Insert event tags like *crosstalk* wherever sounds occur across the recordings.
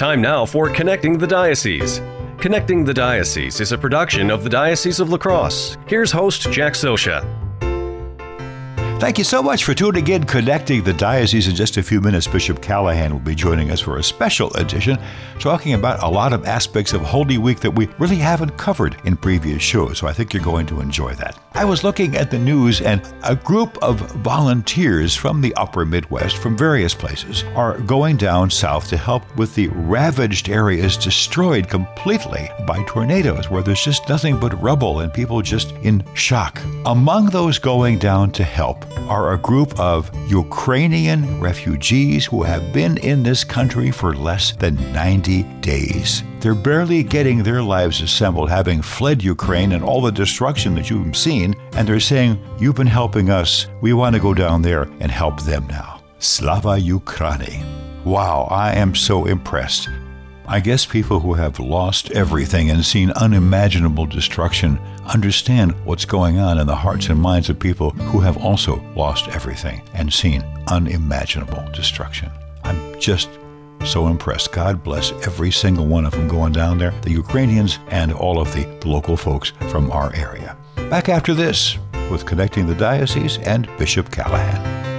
Time now for Connecting the Diocese. Connecting the Diocese is a production of the Diocese of La Crosse. Here's host Jack Sosha. Thank you so much for tuning in, connecting the diocese. In just a few minutes, Bishop Callahan will be joining us for a special edition, talking about a lot of aspects of Holy Week that we really haven't covered in previous shows. So I think you're going to enjoy that. I was looking at the news, and a group of volunteers from the upper Midwest, from various places, are going down south to help with the ravaged areas destroyed completely by tornadoes, where there's just nothing but rubble and people just in shock. Among those going down to help, are a group of Ukrainian refugees who have been in this country for less than 90 days. They're barely getting their lives assembled, having fled Ukraine and all the destruction that you've seen, and they're saying, You've been helping us. We want to go down there and help them now. Slava Ukraini. Wow, I am so impressed. I guess people who have lost everything and seen unimaginable destruction understand what's going on in the hearts and minds of people who have also lost everything and seen unimaginable destruction. I'm just so impressed. God bless every single one of them going down there, the Ukrainians and all of the, local folks from our area. Back after this with Connecting the Diocese and Bishop Callahan.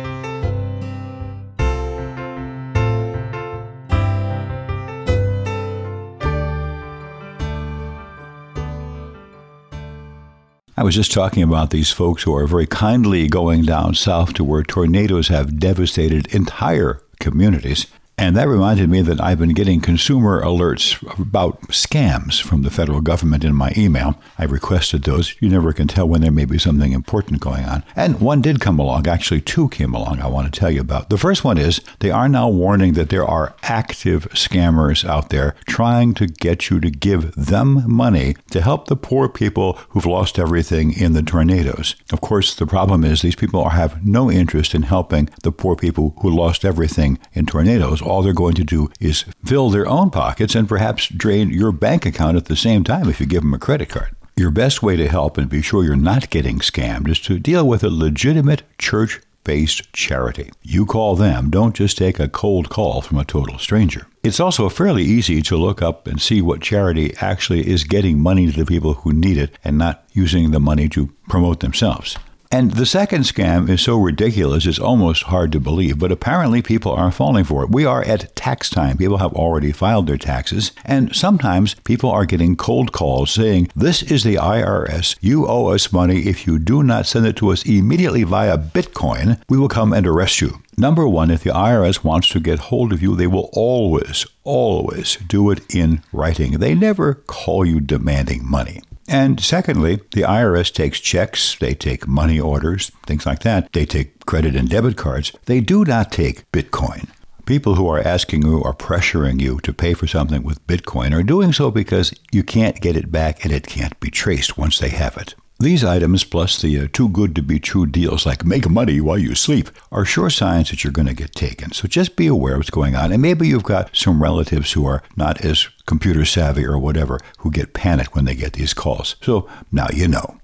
I was just talking about these folks who are very kindly going down south to where tornadoes have devastated entire communities. And that reminded me that I've been getting consumer alerts about scams from the federal government in my email. I requested those. You never can tell when there may be something important going on. And one did come along. Actually, two came along I want to tell you about. The first one is they are now warning that there are active scammers out there trying to get you to give them money to help the poor people who've lost everything in the tornadoes. Of course, the problem is these people have no interest in helping the poor people who lost everything in tornadoes all they're going to do is fill their own pockets and perhaps drain your bank account at the same time if you give them a credit card. Your best way to help and be sure you're not getting scammed is to deal with a legitimate church based charity. You call them, don't just take a cold call from a total stranger. It's also fairly easy to look up and see what charity actually is getting money to the people who need it and not using the money to promote themselves. And the second scam is so ridiculous, it's almost hard to believe, but apparently people are falling for it. We are at tax time. People have already filed their taxes, and sometimes people are getting cold calls saying, This is the IRS. You owe us money. If you do not send it to us immediately via Bitcoin, we will come and arrest you. Number one, if the IRS wants to get hold of you, they will always, always do it in writing. They never call you demanding money. And secondly, the IRS takes checks, they take money orders, things like that. They take credit and debit cards. They do not take Bitcoin. People who are asking you or pressuring you to pay for something with Bitcoin are doing so because you can't get it back and it can't be traced once they have it. These items, plus the uh, too good to be true deals like make money while you sleep, are sure signs that you're going to get taken. So just be aware of what's going on. And maybe you've got some relatives who are not as computer savvy or whatever who get panicked when they get these calls. So now you know.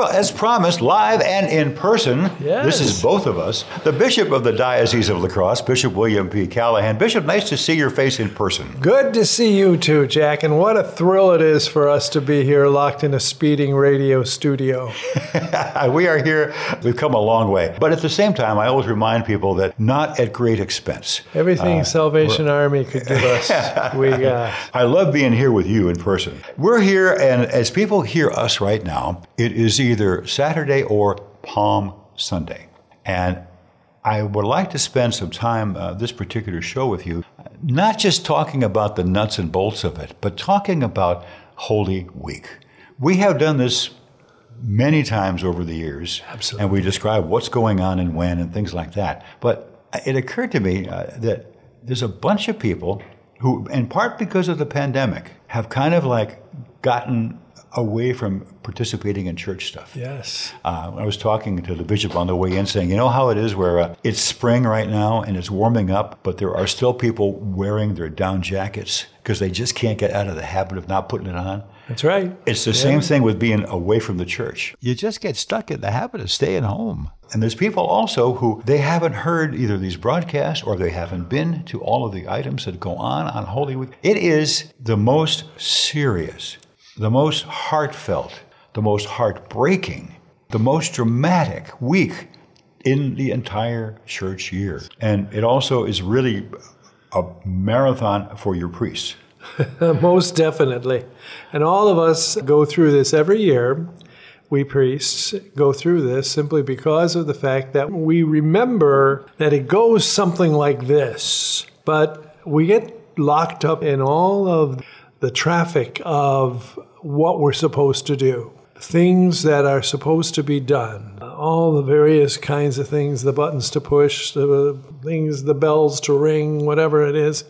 Well, as promised, live and in person, yes. this is both of us, the Bishop of the Diocese of La Crosse, Bishop William P. Callahan. Bishop, nice to see your face in person. Good to see you too, Jack, and what a thrill it is for us to be here locked in a speeding radio studio. *laughs* we are here, we've come a long way. But at the same time, I always remind people that not at great expense. Everything uh, Salvation Army could give us, *laughs* we got. I love being here with you in person. We're here, and as people hear us right now, it is either Saturday or Palm Sunday. And I would like to spend some time uh, this particular show with you, not just talking about the nuts and bolts of it, but talking about Holy Week. We have done this many times over the years, Absolutely. and we describe what's going on and when and things like that. But it occurred to me uh, that there's a bunch of people who, in part because of the pandemic, have kind of like gotten away from participating in church stuff. Yes. Uh, I was talking to the bishop on the way in saying, you know how it is where uh, it's spring right now and it's warming up, but there are still people wearing their down jackets because they just can't get out of the habit of not putting it on. That's right. It's the Yeah. same thing with being away from the church. You just get stuck in the habit of staying home. And there's people also who they haven't heard either these broadcasts or they haven't been to all of the items that go on on Holy Week. It is the most serious, the most heartfelt, the most heartbreaking, the most dramatic week in the entire church year. And it also is really a marathon for your priests. *laughs* Most definitely. And all of us go through this every year. We priests go through this simply because of the fact that we remember that it goes something like this. But we get locked up in all of the traffic of what we're supposed to do, things that are supposed to be done, all the various kinds of things the buttons to push, the things, the bells to ring, whatever it is.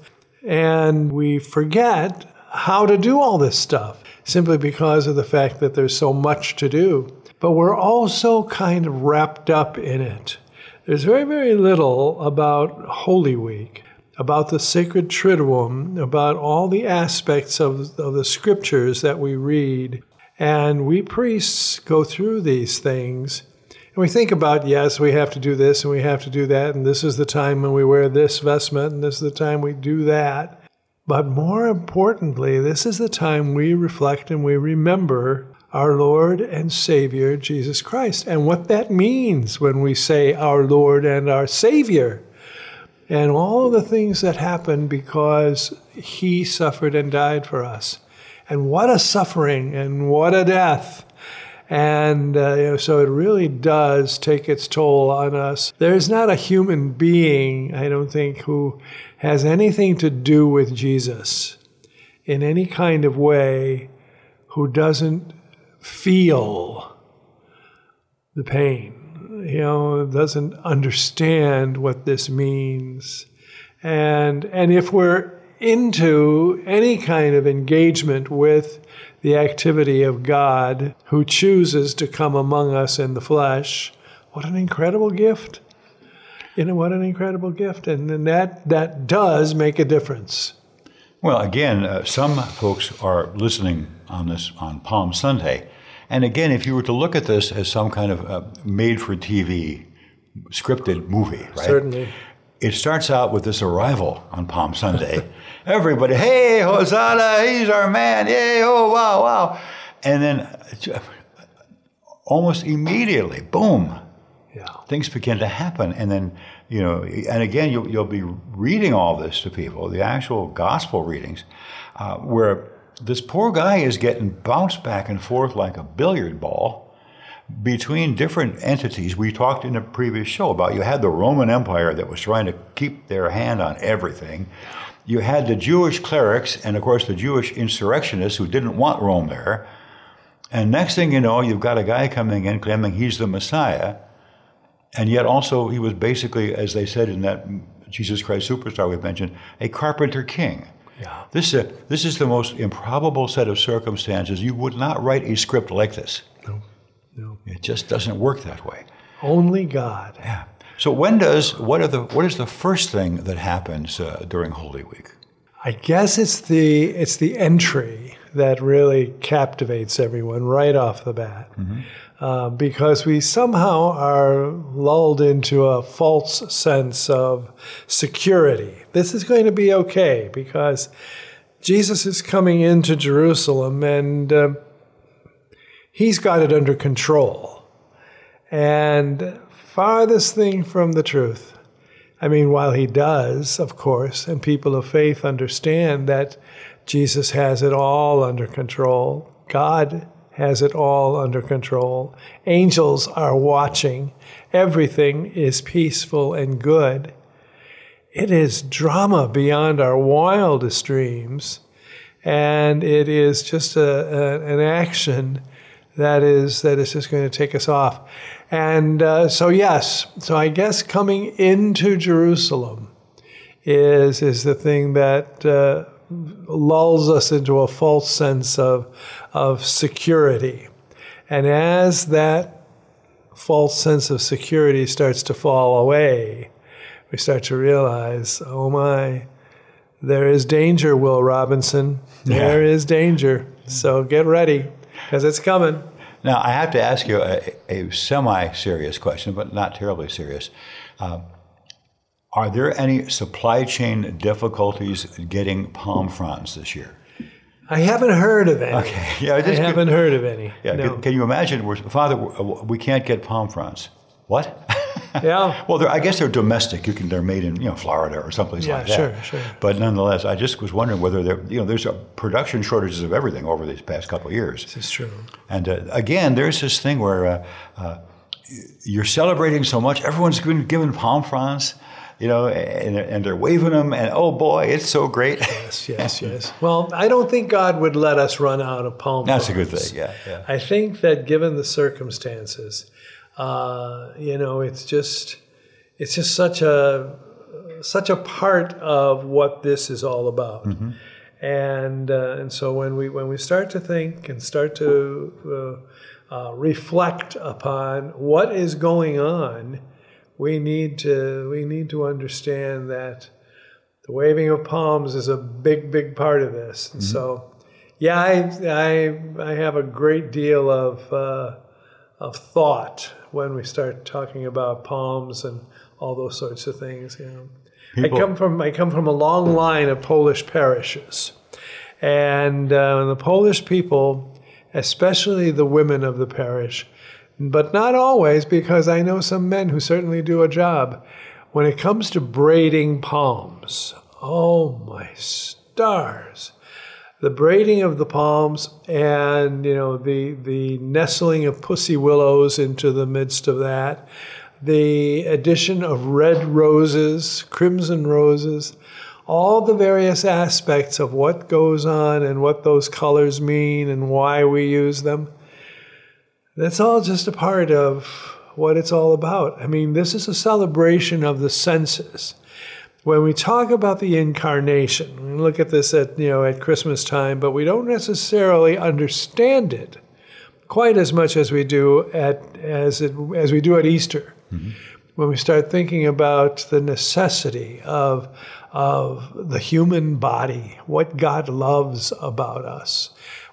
And we forget how to do all this stuff simply because of the fact that there's so much to do. But we're also kind of wrapped up in it. There's very, very little about Holy Week, about the sacred Triduum, about all the aspects of, of the scriptures that we read. And we priests go through these things. And we think about, yes, we have to do this and we have to do that, and this is the time when we wear this vestment, and this is the time we do that. But more importantly, this is the time we reflect and we remember our Lord and Savior, Jesus Christ, and what that means when we say our Lord and our Savior, and all the things that happened because He suffered and died for us. And what a suffering and what a death. And uh, you know, so it really does take its toll on us. There's not a human being, I don't think, who has anything to do with Jesus in any kind of way who doesn't feel the pain, you know, doesn't understand what this means. And, and if we're into any kind of engagement with the activity of God who chooses to come among us in the flesh, what an incredible gift. You know, what an incredible gift. And, and that, that does make a difference. Well, again, uh, some folks are listening on this on Palm Sunday. And again, if you were to look at this as some kind of uh, made for TV scripted movie, right? Certainly. It starts out with this arrival on Palm Sunday. *laughs* Everybody, hey, Hosanna, he's our man. Yay, oh, wow, wow. And then almost immediately, boom, Yeah. things begin to happen and then you know and again you'll, you'll be reading all this to people the actual gospel readings uh, where this poor guy is getting bounced back and forth like a billiard ball between different entities. We talked in a previous show about you had the roman empire that was trying to keep their hand on everything. You had the jewish clerics and of course the jewish insurrectionists who didn't want rome there. And next thing you know you've got a guy coming in claiming he's the messiah. And yet also he was basically, as they said in that Jesus Christ Superstar we mentioned, a carpenter king. Yeah. This, uh, this is the most improbable set of circumstances. You would not write a script like this. No. No. It just doesn't work that way. Only God. Yeah. So when does what are the what is the first thing that happens uh, during Holy Week? I guess it's the it's the entry that really captivates everyone right off the bat, uh, because we somehow are lulled into a false sense of security. This is going to be okay because Jesus is coming into Jerusalem and uh, he's got it under control. And farthest thing from the truth. I mean, while he does, of course, and people of faith understand that Jesus has it all under control, God has it all under control, angels are watching, everything is peaceful and good. It is drama beyond our wildest dreams, and it is just a, a, an action that is that is just going to take us off. And uh, so, yes, so I guess coming into Jerusalem is is the thing that uh, lulls us into a false sense of of security. And as that false sense of security starts to fall away, we start to realize, oh my, there is danger, Will Robinson. There is danger. So get ready because it's coming. Now, I have to ask you a, a semi serious question, but not terribly serious. Um, are there any supply chain difficulties getting palm fronds this year? I haven't heard of any. Okay. *laughs* Yeah, I I just- haven't heard of any. Yeah, no. can, can you imagine? We're, Father, we can't get palm fronds. What? *laughs* Yeah. well, I guess they're domestic. You can, they're made in you know Florida or someplace Yeah, like that. Yeah, sure, sure. But nonetheless, I just was wondering whether there, you know, there's a production shortages of everything over these past couple of years. This is true. And uh, again, there's this thing where uh, uh, you're celebrating so much. Everyone's been given palm fronds, you know, and, and they're waving them, and oh boy, it's so great. Yes, yes, *laughs* yes. Well, I don't think God would let us run out of palm That's a good thing. Yeah, yeah. I think that given the circumstances, uh, you know, it's just it's just such a such a part of what this is all about. And uh, and so when we when we start to think and start to uh, uh, reflect upon what is going on, we need to we need to understand that the waving of palms is a big big part of this. And so, yeah, I I I have a great deal of uh, of thought when we start talking about palms and all those sorts of things. You know. People- I come from I come from a long line of Polish parishes, and uh, the Polish people, especially the women of the parish, but not always, because I know some men who certainly do a job. When it comes to braiding palms, oh my stars! The braiding of the palms and you know the the nestling of pussy willows into the midst of that, the addition of red roses, crimson roses, all the various aspects of what goes on and what those colors mean and why we use them. That's all just a part of what it's all about. I mean, this is a celebration of the senses. When we talk about the incarnation, we look at this at you know at Christmas time, but we don't necessarily understand it quite as much as we do at as it as we do at Easter. Mm-hmm. When we start thinking about the necessity of of the human body, what God loves about us,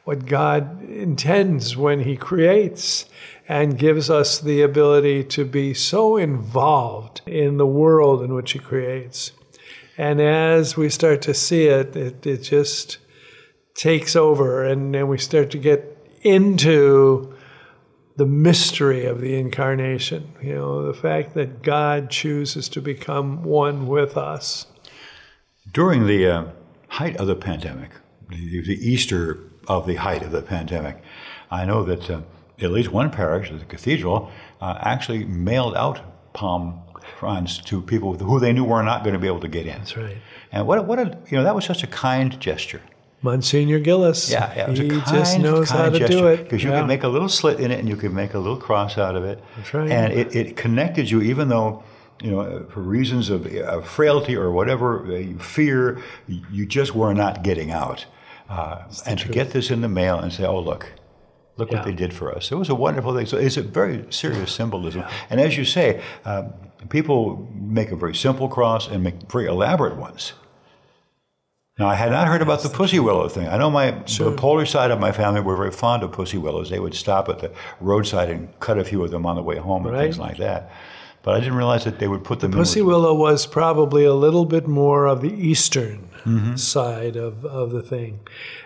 what God intends when He creates and gives us the ability to be so involved in the world in which He creates. And as we start to see it, it, it just takes over, and then we start to get into the mystery of the incarnation. You know, the fact that God chooses to become one with us. During the uh, height of the pandemic, the, the Easter of the height of the pandemic, I know that uh, at least one parish, the cathedral, uh, actually mailed out palm fronds to people who they knew were not going to be able to get in. That's right. And what, a- what a, you know, that was such a kind gesture. Monsignor Gilles. Yeah, yeah, it was he a kind, just knows how to gesture. do it. Because you Yeah. could make a little slit in it and you could make a little cross out of it. That's right. And it, it connected you, even though, you know, for reasons of, of frailty or whatever, uh, fear, you just were not getting out. Uh, and to get this in the mail and say, oh, look, look Yeah. what they did for us. It was a wonderful thing. So it's a very serious symbolism. And as you say, um, people make a very simple cross and make very elaborate ones. Now, I had not heard about the pussy willow thing. I know my the Polish side of my family were very fond of pussy willows. They would stop at the roadside and cut a few of them on the way home and Right. things like that. But I didn't realize that they would put them Pussy in. with- willow was probably a little bit more of the eastern Mm-hmm. side of, of the thing.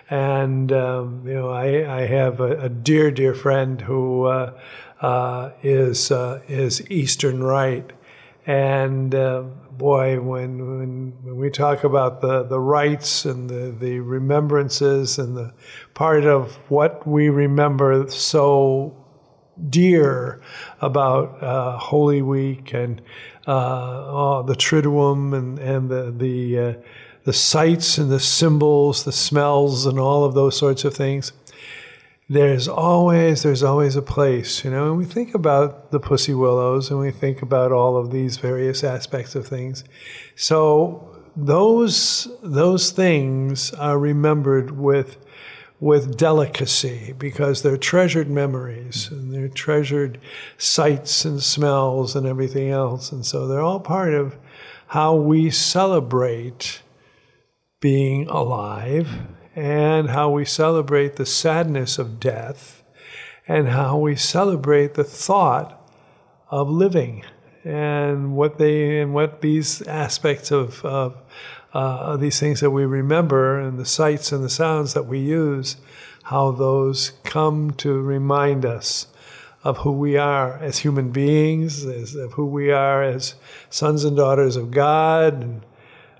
And, um, you know, I, I have a, a dear, dear friend who uh, uh, is uh, is Eastern Rite. And uh, boy, when, when, when we talk about the, the rites and the, the remembrances and the part of what we remember so dear about uh, Holy Week and oh, the Triduum and, and the the uh, the sights and the symbols, the smells, and all of those sorts of things. There's always there's always a place, you know. And we think about the pussy willows, and we think about all of these various aspects of things. So those those things are remembered with with delicacy because they're treasured memories and they're treasured sights and smells and everything else. And so they're all part of how we celebrate being alive and how we celebrate the sadness of death and how we celebrate the thought of living and what they and what these aspects of, of uh, these things that we remember and the sights and the sounds that we use, how those come to remind us of who we are as human beings, as, of who we are as sons and daughters of God, and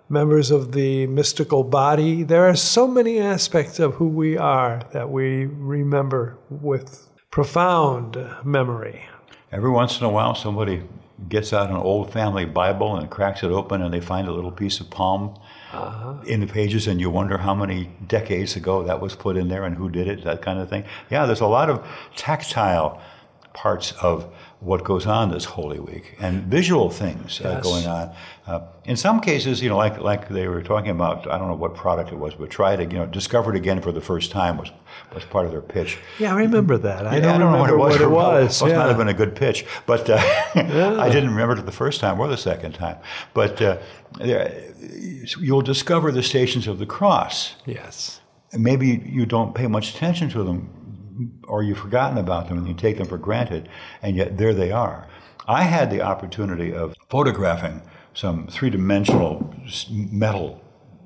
members of the mystical body. There are so many aspects of who we are that we remember with profound memory. Every once in a while, somebody gets out an old family Bible and cracks it open, and they find a little piece of palm uh-huh. in the pages, and you wonder how many decades ago that was put in there and who did it, that kind of thing. Yeah, there's a lot of tactile parts of what goes on this Holy Week and visual things uh, yes. going on. Uh, in some cases, you know, like like they were talking about, I don't know what product it was, but try to, you know, discover it again for the first time was was part of their pitch. Yeah, I remember that. I, yeah, don't, I don't, know what it was. What it was. It must yeah. not have been a good pitch, but uh, yeah. *laughs* I didn't remember it the first time or the second time. But uh, you'll discover the stations of the cross. Yes. Maybe you don't pay much attention to them or you've forgotten about them and you take them for granted, and yet there they are. I had the opportunity of photographing some three dimensional metal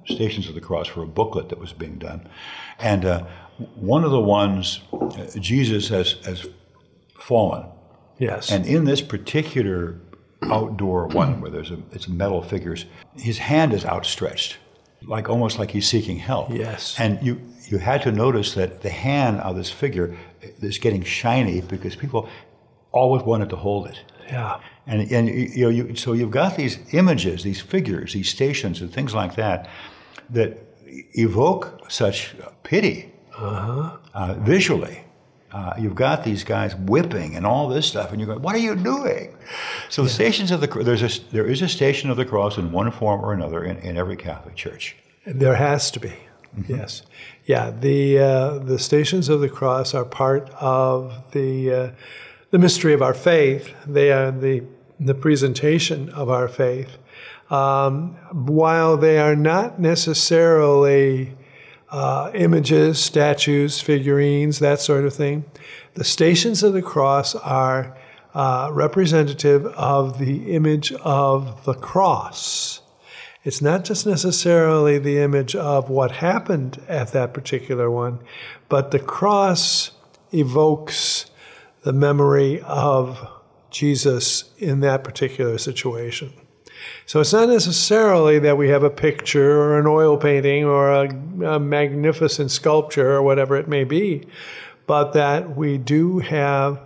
Stations of the Cross for a booklet that was being done. And uh, one of the ones, uh, Jesus has, has fallen. Yes. And in this particular outdoor one where there's a it's metal figures, his hand is outstretched, like almost like he's seeking help. Yes. And you you had to notice that the hand of this figure is getting shiny because people always wanted to hold it. Yeah. And, and you know, you, so you've got these images, these figures, these stations, and things like that that evoke such pity uh-huh. uh, visually. Uh, you've got these guys whipping and all this stuff, and you're going, "What are you doing?" So the stations of the there's a there is a station of the cross in one form or another in, in every Catholic church. There has to be. Mm-hmm. Yes, yeah. The uh, the stations of the cross are part of the uh, the mystery of our faith. They are the the presentation of our faith. Um, while they are not necessarily uh, images, statues, figurines, that sort of thing, the stations of the cross are uh, representative of the image of the cross. It's not just necessarily the image of what happened at that particular one, but the cross evokes the memory of Jesus in that particular situation. So it's not necessarily that we have a picture or an oil painting or a, a, magnificent sculpture or whatever it may be, but that we do have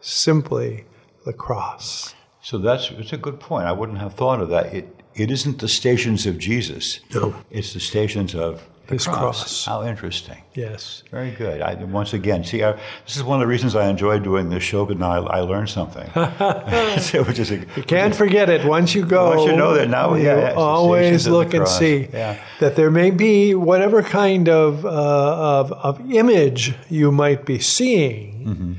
simply the cross. So that's it's a good point. I wouldn't have thought of that. It it isn't the stations of Jesus. No. It's the stations of the His cross. cross. How interesting. Yes. Very good. I, once again, see, I, this is one of the reasons I enjoy doing this show because now I, I learned something. *laughs* *laughs* Which is a, you can't forget it once you go. Once you know that now, you yeah, always look and see yeah. that there may be whatever kind of, uh, of, of image you might be seeing. Mm-hmm.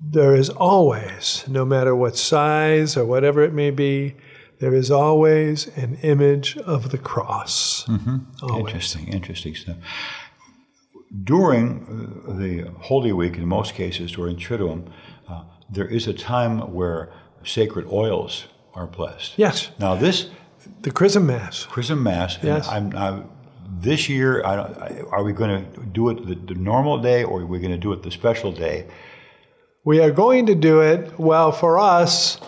There is always, no matter what size or whatever it may be, there is always an image of the cross. Mm-hmm. Interesting, interesting stuff. During uh, the Holy Week, in most cases during Triduum, uh, there is a time where sacred oils are blessed. Yes. Now this, the Chrism Mass. Chrism Mass. Yes. I'm, I'm, this year, I are we going to do it the, the normal day, or are we going to do it the special day? We are going to do it. Well, for us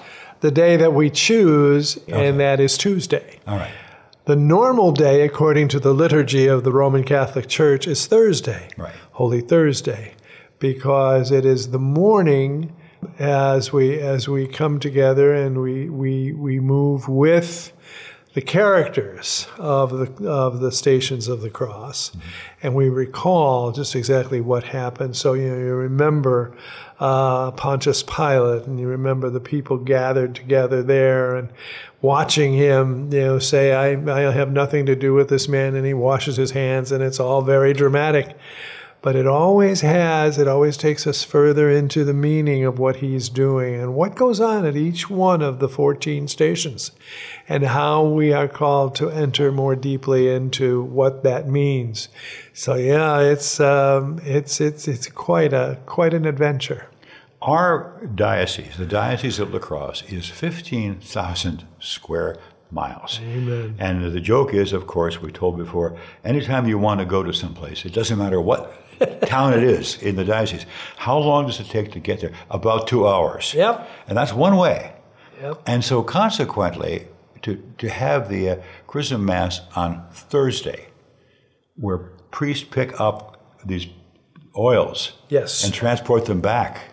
the day that we choose, okay. and that is Tuesday. All right. The normal day, according to the liturgy of the Roman Catholic Church, is Thursday, right. Holy Thursday, because it is the morning as we as we come together and we we we move with the characters of the of the stations of the cross, mm-hmm. and we recall just exactly what happened. So you know, you remember uh, Pontius Pilate, and you remember the people gathered together there and watching him, you know, say, I, I have nothing to do with this man, and he washes his hands, and it's all very dramatic. But it always has, it always takes us further into the meaning of what he's doing and what goes on at each one of the 14 stations and how we are called to enter more deeply into what that means. So yeah, it's um, it's it's it's quite a quite an adventure. Our diocese, the Diocese of La Crosse, is 15,000 square miles. Amen. And the joke is, of course, we told before, anytime you want to go to someplace, it doesn't matter what town it is in the diocese, how long does it take to get there? About two hours. Yep. And that's one way. Yep. And so, consequently, to, to have the uh, Chrism Mass on Thursday, where priests pick up these oils Yes. and transport them back.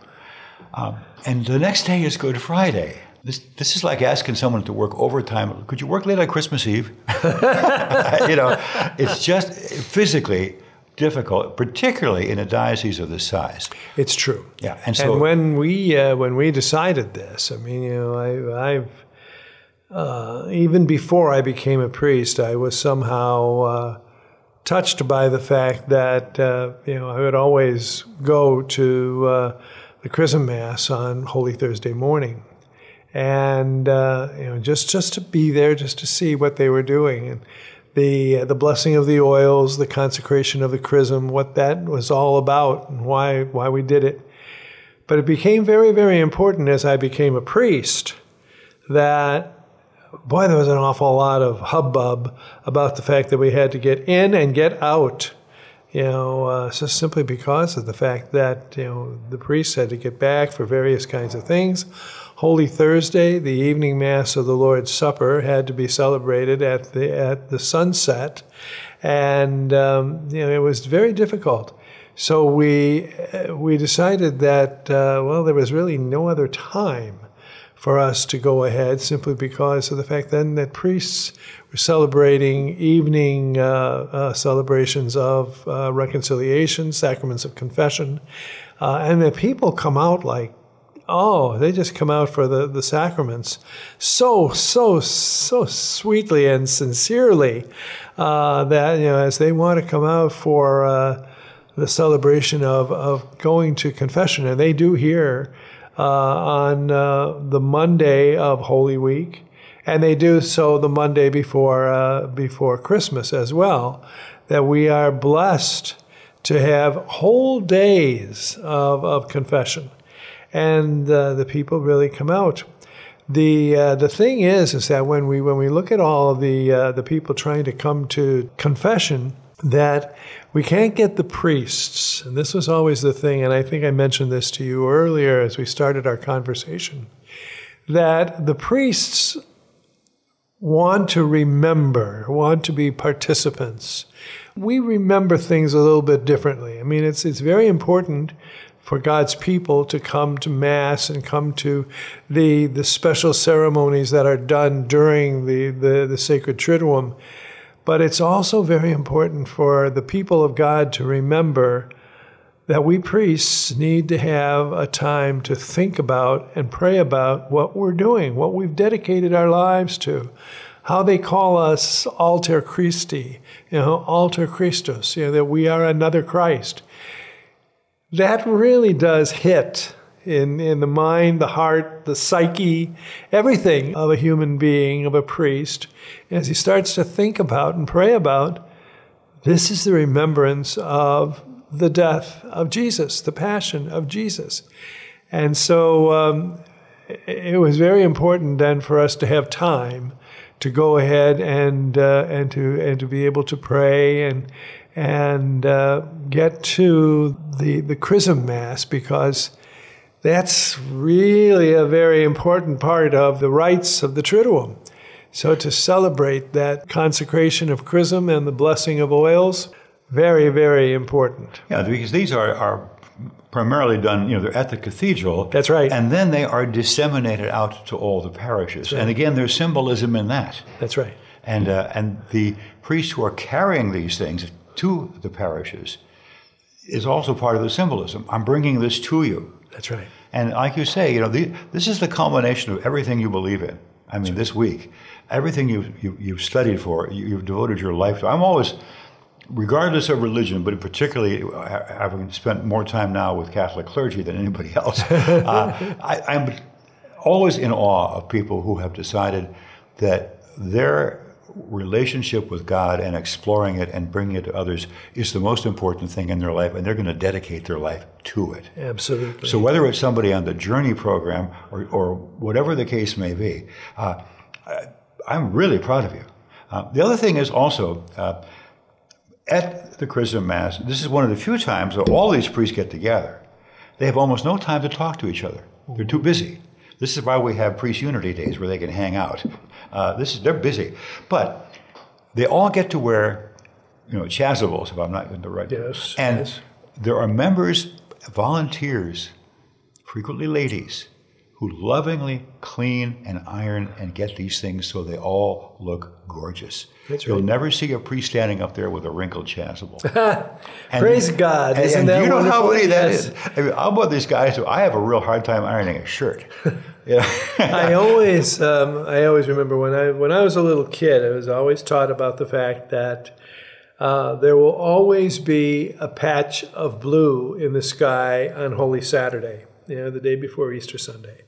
Um, and the next day is Good Friday. This, this is like asking someone to work overtime. Could you work late on Christmas Eve? *laughs* you know, it's just physically difficult, particularly in a diocese of this size. It's true. Yeah, and so- when we uh, when we decided this, I mean, you know, I, I've uh, even before I became a priest, I was somehow uh, touched by the fact that uh, you know I would always go to uh, the Chrism Mass on Holy Thursday morning, and uh, you know just just to be there, just to see what they were doing and. The, the blessing of the oils, the consecration of the chrism, what that was all about, and why why we did it. But it became very, very important as I became a priest that, boy, there was an awful lot of hubbub about the fact that we had to get in and get out. You know, uh, just simply because of the fact that, you know, the priests had to get back for various kinds of things. Holy Thursday, the evening mass of the Lord's Supper, had to be celebrated at the at the sunset, and um, you know it was very difficult. So we uh, we decided that uh, well, there was really no other time for us to go ahead, simply because of the fact then that priests were celebrating evening uh, uh, celebrations of uh, reconciliation, sacraments of confession, uh, and the people come out like oh, they just come out for the, the sacraments so, so, so sweetly and sincerely uh, that, you know, as they want to come out for uh, the celebration of, of going to confession, and they do here uh, on uh, the Monday of Holy Week. And they do so the Monday before uh, before Christmas as well. That we are blessed to have whole days of, of confession and uh, the people really come out. The uh, the thing is, is that when we when we look at all the uh, the people trying to come to confession, that we can't get the priests, and this was always the thing, and I think I mentioned this to you earlier as we started our conversation, that the priests want to remember, want to be participants. We remember things a little bit differently. I mean, it's it's very important for God's people to come to Mass and come to the, the special ceremonies that are done during the, the, the sacred Triduum. But it's also very important for the people of God to remember that we priests need to have a time to think about and pray about what we're doing, what we've dedicated our lives to, how they call us alter Christi, you know, alter Christus, you know, that we are another Christ that really does hit in, in the mind, the heart, the psyche, everything of a human being, of a priest, as he starts to think about and pray about this is the remembrance of the death of Jesus, the passion of Jesus. And so um, it was very important then for us to have time to go ahead and uh, and to and to be able to pray and and uh, get to the the chrism mass because that's really a very important part of the rites of the triduum. So to celebrate that consecration of chrism and the blessing of oils, very very important. Yeah, because these are, are primarily done, you know, they're at the cathedral. That's right. And then they are disseminated out to all the parishes. And again, there's symbolism in that. That's right. And, uh, and the priests who are carrying these things to the parishes is also part of the symbolism. I'm bringing this to you. That's right. And like you say, you know, the, this is the culmination of everything you believe in. I mean, this week, everything you, you, you've studied for, you, you've devoted your life to. I'm always regardless of religion, but particularly having spent more time now with Catholic clergy than anybody else, *laughs* uh, I, I'm always in awe of people who have decided that their relationship with God and exploring it and bringing it to others is the most important thing in their life, and they're going to dedicate their life to it. Absolutely. So, whether it's somebody on the Journey program or, or whatever the case may be, uh, I'm really proud of you. Uh, the other thing is also, uh, at the Chrism Mass, this is one of the few times that all these priests get together. They have almost no time to talk to each other. They're too busy. This is why we have priest unity days where they can hang out. Uh, this is they're busy, but they all get to wear, you know, chasubles. If I'm not in the right. Yes. And yes. there are members, volunteers, frequently ladies, who lovingly clean and iron and get these things so they all look gorgeous. That's You'll right. never see a priest standing up there with a wrinkled chasuble. *laughs* And- Praise God. And, Isn't and that you know how many that Yes. is? I mean, I'm one of these guys who I have a real hard time ironing a shirt. *laughs* Yeah. I always, um, I always remember when I when I was a little kid, I was always taught about the fact that uh, there will always be a patch of blue in the sky on Holy Saturday, you know, the day before Easter Sunday.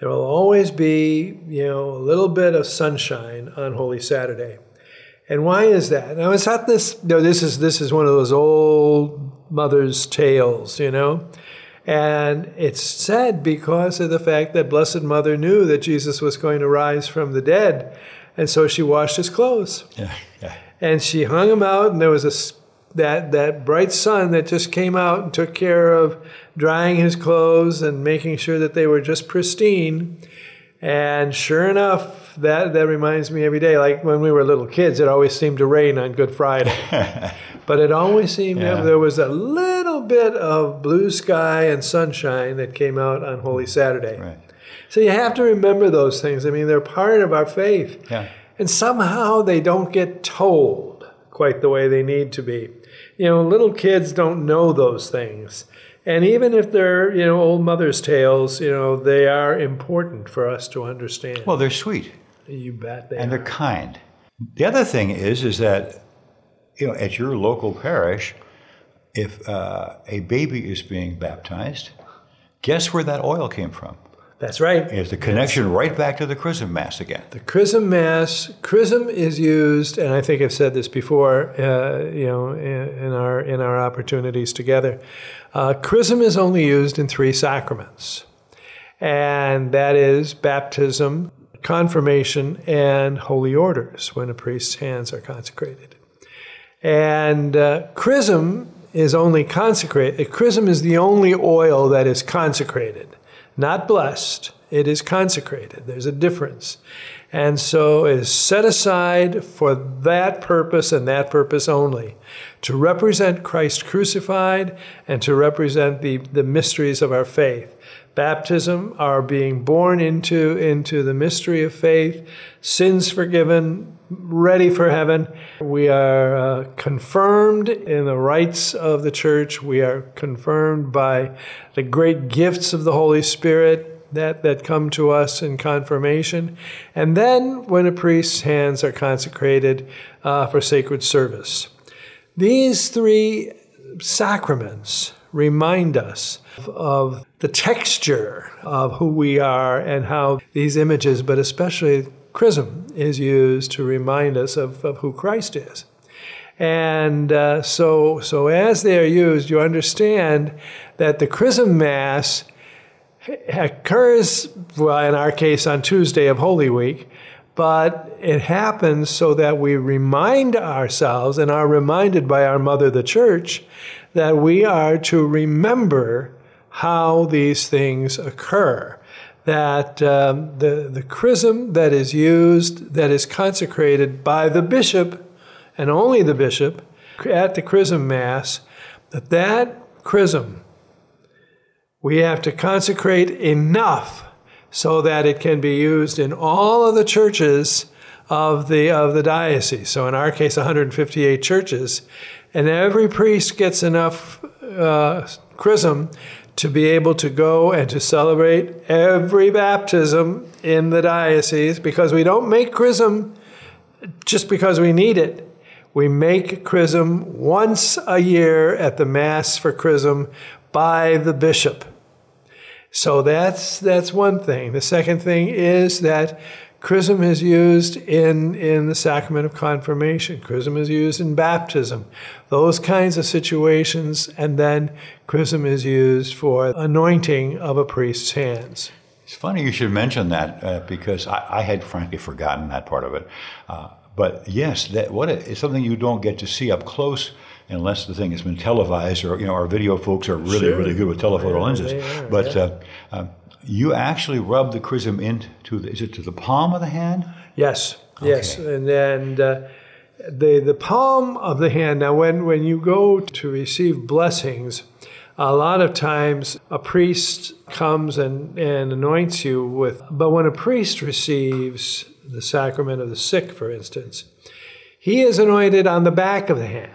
There will always be, you know, a little bit of sunshine on Holy Saturday. And why is that? And I was taught this. No, this is this is one of those old mother's tales, you know. And it's said because of the fact that Blessed Mother knew that Jesus was going to rise from the dead, and so she washed his clothes *laughs* yeah, yeah. and she hung him out, and there was a that that bright sun that just came out and took care of drying his clothes and making sure that they were just pristine. And sure enough, that that reminds me every day. Like when we were little kids, it always seemed to rain on Good Friday, *laughs* but it always seemed Yeah. that there was a little bit of blue sky and sunshine that came out on Holy Saturday. Right. So you have to remember those things. I mean, they're part of our faith. Yeah. And somehow they don't get told quite the way they need to be. You know, little kids don't know those things. And even if they're, you know, old mother's tales, you know, they are important for us to understand. Well, they're sweet you bet they and are. they're kind. The other thing is, is that you know, at your local parish, if uh, a baby is being baptized, guess where that oil came from? That's right. It's the connection right back to the Chrism Mass again. The chrism mass, chrism is used, and I think I've said this before. Uh, you know, in, in our in our opportunities together, uh, chrism is only used in three sacraments, and that is baptism, confirmation, and holy orders when a priest's hands are consecrated. And uh, chrism is only consecrated. Chrism is the only oil that is consecrated, not blessed. It is consecrated. There's a difference. And so it is set aside for that purpose and that purpose only to represent Christ crucified and to represent the, the mysteries of our faith. Baptism, our being born into, into the mystery of faith, sins forgiven, ready for heaven. We are uh, confirmed in the rites of the church. We are confirmed by the great gifts of the Holy Spirit that, that come to us in confirmation. And then when a priest's hands are consecrated uh, for sacred service. These three sacraments remind us of, of the texture of who we are and how these images, but especially chrism, is used to remind us of, of who Christ is. And uh, so, so as they are used, you understand that the chrism mass occurs, well, in our case, on Tuesday of Holy Week, but it happens so that we remind ourselves and are reminded by our mother, the church, that we are to remember how these things occur. That um, the, the chrism that is used, that is consecrated by the bishop, and only the bishop, at the chrism mass, that that chrism we have to consecrate enough so that it can be used in all of the churches of the of the diocese. So in our case, 158 churches, and every priest gets enough uh, chrism to be able to go and to celebrate every baptism in the diocese because we don't make chrism just because we need it. We make chrism once a year at the Mass for chrism by the bishop. So that's that's one thing. The second thing is that chrism is used in, in the sacrament of confirmation. Chrism is used in baptism. Those kinds of situations. And then chrism is used for anointing of a priest's hands. It's funny you should mention that uh, because I, I, had frankly forgotten that part of it. Uh, but yes, that what it's something you don't get to see up close unless the thing has been televised or you know our video folks are really sure. really good with telephoto yeah, lenses. Are, but yeah. uh, uh, you actually rub the chrism into the, is it to the palm of the hand? Yes, okay. yes, and then. Uh, the, the palm of the hand. Now, when, when you go to receive blessings, a lot of times a priest comes and, and anoints you with, but when a priest receives the sacrament of the sick, for instance, he is anointed on the back of the hand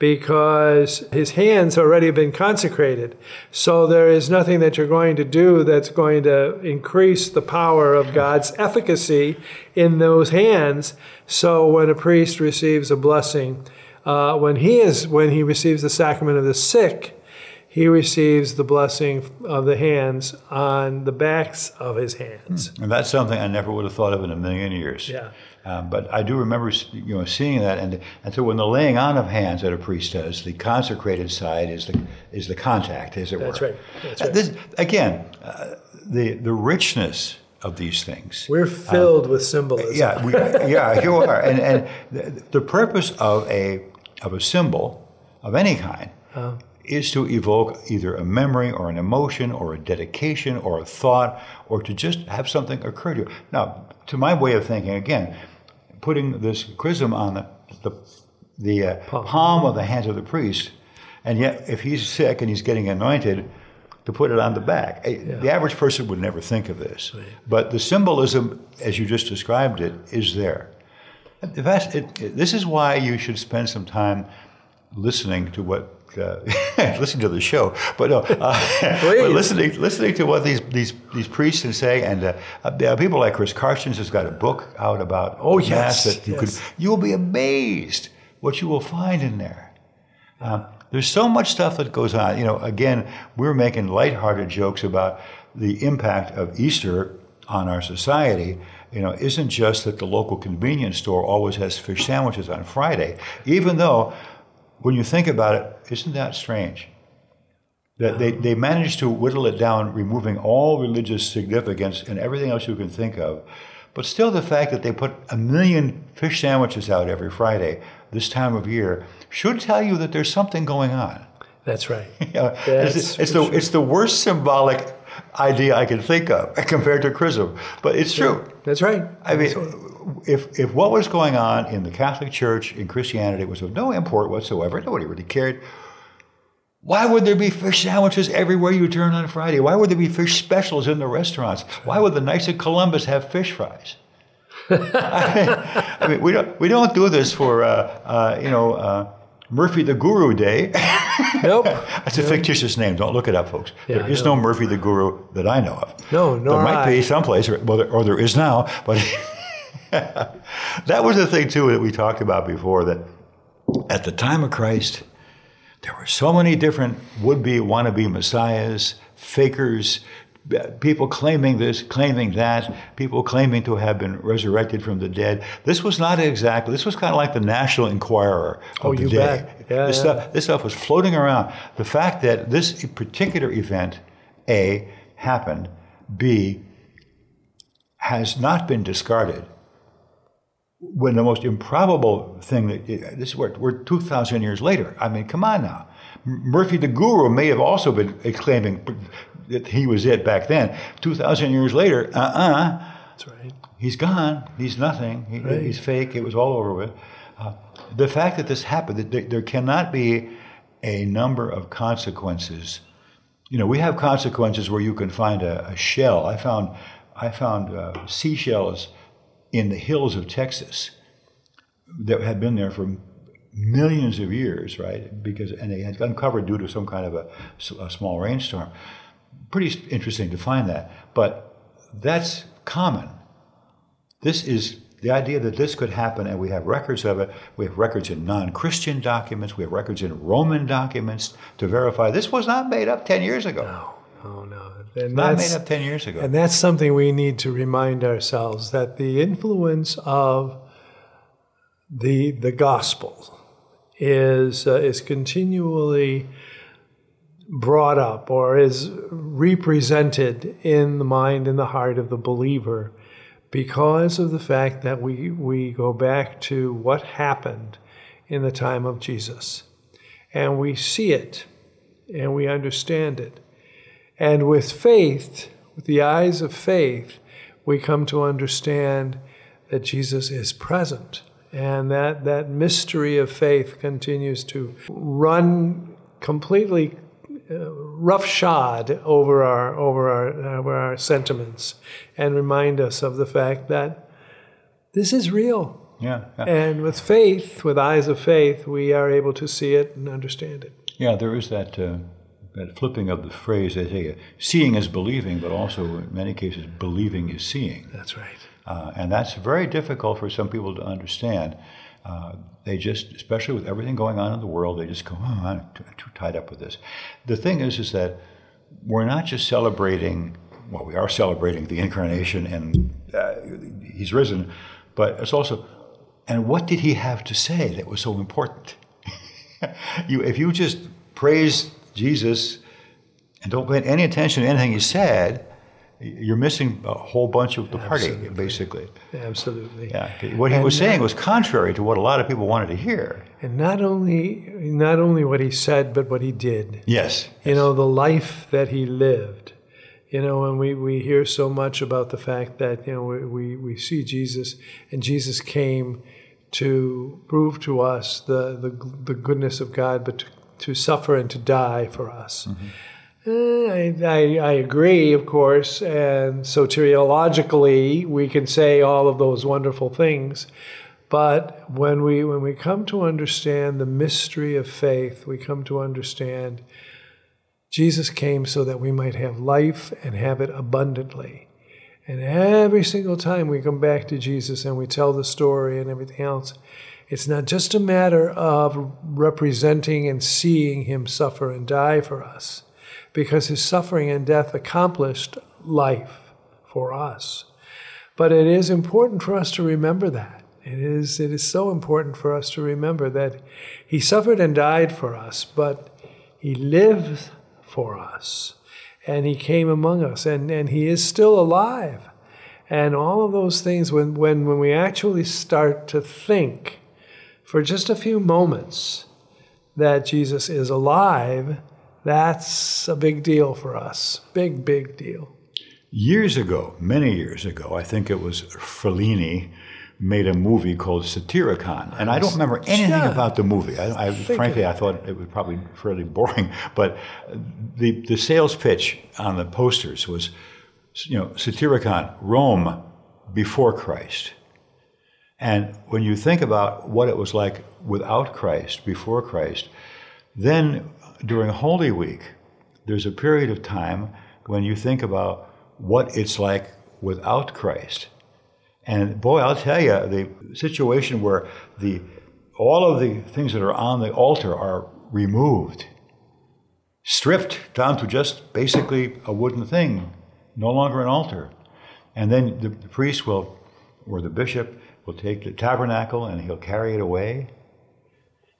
because his hands already have been consecrated. So there is nothing that you're going to do that's going to increase the power of God's efficacy in those hands. So when a priest receives a blessing, uh, when he is when he receives the sacrament of the sick, he receives the blessing of the hands on the backs of his hands. And that's something I never would have thought of in a million years. Yeah. Um, but I do remember, you know, seeing that, and and so when the laying on of hands that a priest does, the consecrated side is the is the contact, as it that's were. Right. That's right. This, again, uh, the the richness of these things. We're filled um, with symbolism. Yeah, we, yeah, you are, and and the, the, purpose of a of a symbol of any kind. Uh is to evoke either a memory or an emotion or a dedication or a thought or to just have something occur to you. Now, to my way of thinking, again, putting this chrism on the, the, the uh, palm. palm of the hands of the priest, and yet if he's sick and he's getting anointed, to put it on the back. Yeah. The average person would never think of this. Right. But the symbolism, as you just described it, is there. It, this is why you should spend some time listening to what uh, *laughs* listen to the show, but no, uh, *laughs* but listening listening to what these these these priests can say, and uh, uh, people like Chris Carstens has got a book out about oh yes, that you yes. could you will be amazed what you will find in there. Um, there's so much stuff that goes on. You know, again, we're making lighthearted jokes about the impact of Easter on our society you know, isn't just that the local convenience store always has fish sandwiches on Friday, even though when you think about it, isn't that strange? That they, they managed to whittle it down, removing all religious significance and everything else you can think of. But still, the fact that they put a million fish sandwiches out every Friday this time of year should tell you that there's something going on. That's right. *laughs* yeah, That's it's, it's the, sure. it's the worst symbolic idea I can think of *laughs* compared to chrism, but it's true. That's right. I mean, if, if what was going on in the Catholic Church, in Christianity, was of no import whatsoever, nobody really cared, why would there be fish sandwiches everywhere you turn on Friday? Why would there be fish specials in the restaurants? Why would the Knights of Columbus have fish fries? *laughs* I, mean, we don't we don't do this for uh, uh, you know uh, Murphy the Guru Day. *laughs* Nope. That's a fictitious name. Don't look it up, folks. Yeah, there is no. no. Murphy the Guru that I know of. No, no. There might I. be someplace, or, well, or there is now, but *laughs* that was the thing too that we talked about before. That at the time of Christ, there were so many different would-be, wannabe messiahs, fakers, people claiming this, claiming that, people claiming to have been resurrected from the dead. This was not exactly, this was kind of like the National Enquirer of oh, the you day. Bet. Yeah, this, yeah. Stuff, this stuff was floating around. The fact that this particular event, A, happened, B, has not been discarded. When the most improbable thing that eh, this is where we're 2,000 years later. I mean, come on now. Murphy the Guru may have also been eh, exclaiming that he was it back then. 2,000 years later, uh uh-uh, uh. That's right. He's gone. He's nothing. He, right. He's fake. It was all over with. Uh, the fact that this happened, that there, cannot be a number of consequences. You know, we have consequences where you can find a, a shell. I found, I found uh, seashells in the hills of Texas that had been there for millions of years, right? Because and they had uncovered due to some kind of a, a small rainstorm. Pretty interesting to find that, but that's common. This is The idea that this could happen, and we have records of it, we have records in non Christian documents, we have records in Roman documents to verify this was not made up 10 years ago. No, no, no. And Not made up 10 years ago. And that's something we need to remind ourselves that the influence of the the gospel is uh, is continually brought up or is represented in the mind and the heart of the believer because of the fact that we we go back to what happened in the time of Jesus and we see it and we understand it and with faith, with the eyes of faith, we come to understand that Jesus is present. And that, that mystery of faith continues to run completely roughshod over our, over, our, over our sentiments and remind us of the fact that this is real. yeah, yeah. And with faith, with eyes of faith, we are able to see it and understand it. Yeah, there is that, uh, that flipping of the phrase, they say, seeing is believing, but also in many cases, believing is seeing. That's right. Uh, and that's very difficult for some people to understand. Uh, they just, especially with everything going on in the world, they just go, oh, I'm too, too tied up with this. The thing is, is that we're not just celebrating, well, we are celebrating the incarnation and uh, he's risen, but it's also, and what did he have to say that was so important? *laughs* you, if you just praise Jesus and don't pay any attention to anything he said, you're missing a whole bunch of the party, Absolutely. basically. Absolutely. Yeah, what he And was saying was contrary to what a lot of people wanted to hear. And not only not only what he said, but what he did. Yes. You know, the life that he lived. You know, and we, we hear so much about the fact that, you know, we, we, we see Jesus and Jesus came to prove to us the, the, the goodness of God, but to, to suffer and to die for us. Uh, Eh, I, I, I agree, of course, and soteriologically we can say all of those wonderful things. But when we when we come to understand the mystery of faith, we come to understand Jesus came so that we might have life and have it abundantly. And every single time we come back to Jesus and we tell the story and everything else, it's not just a matter of representing and seeing him suffer and die for us, because his suffering and death accomplished life for us. But it is important for us to remember that. It is, it is so important for us to remember that he suffered and died for us, but he lived for us. And he came among us, and, and he is still alive. And all of those things, when, when, when we actually start to think for just a few moments that Jesus is alive, that's a big deal for us. Big, big deal. Years ago, many years ago, I think it was Fellini made a movie called Satyricon, and I don't remember anything Yeah. about the movie. I, I frankly, I thought it was probably fairly boring. *laughs* But the the sales pitch on the posters was, you know, Satyricon, Rome before Christ. And when you think about what it was like without Christ, before Christ, then during Holy Week, there's a period of time when you think about what it's like without Christ. And boy, I'll tell you, the situation where the all of the things that are on the altar are removed, stripped down to just basically a wooden thing, no longer an altar. And then the, the priest will, or the bishop, will take the tabernacle and he'll carry it away.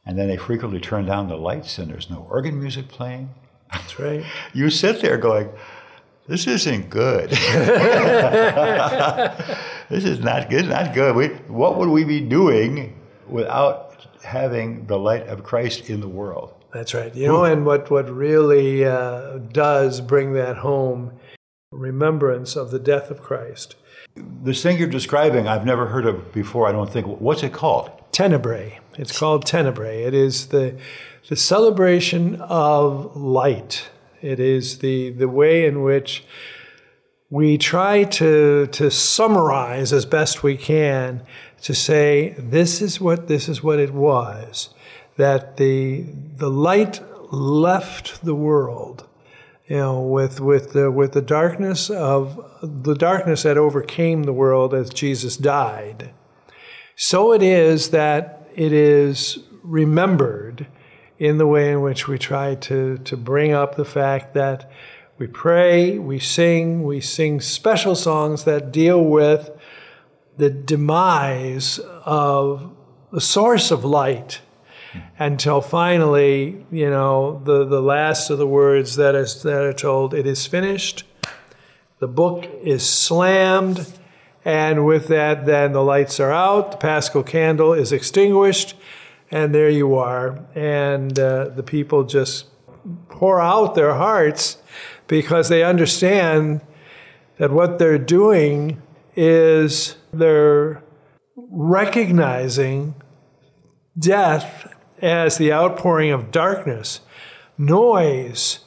And then they frequently turn down the lights and there's no organ music playing. That's right. *laughs* You sit there going, this isn't good. *laughs* this is not good. Not good. We, what would we be doing without having the light of Christ in the world? That's right. You know, and what, what really uh, does bring that home, remembrance of the death of Christ. This thing you're describing, I've never heard of before. I don't think. What's it called? Tenebrae. It's called Tenebrae. It is the, the celebration of light. It is the, the way in which we try to, to summarize as best we can to say this is what this is what it was that the the light left the world you know with with the with the darkness of the darkness that overcame the world as Jesus died So it is that it is remembered in the way in which we try to, to bring up the fact that we pray, we sing, we sing special songs that deal with the demise of the source of light until finally, you know, the, the last of the words that, is, that are told, it is finished. The book is slammed, and with that, then the lights are out, the paschal candle is extinguished, and there you are. And uh, the people just pour out their hearts because they understand that what they're doing is they're recognizing death as the outpouring of darkness, noise,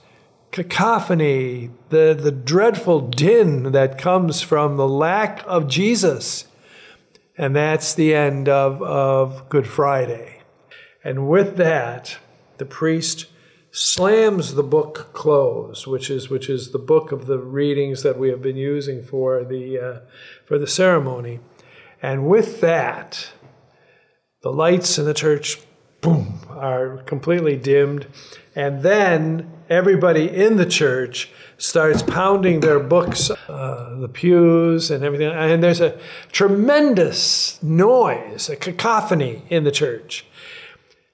cacophony, the, the dreadful din that comes from the lack of Jesus. And that's the end of, of Good Friday. And with that, the priest slams the book closed, which is which is the book of the readings that we have been using for the uh, for the ceremony, and with that, the lights in the church, boom, are completely dimmed, and then everybody in the church starts pounding their books, uh, the pews and everything, and there's a tremendous noise, a cacophony in the church.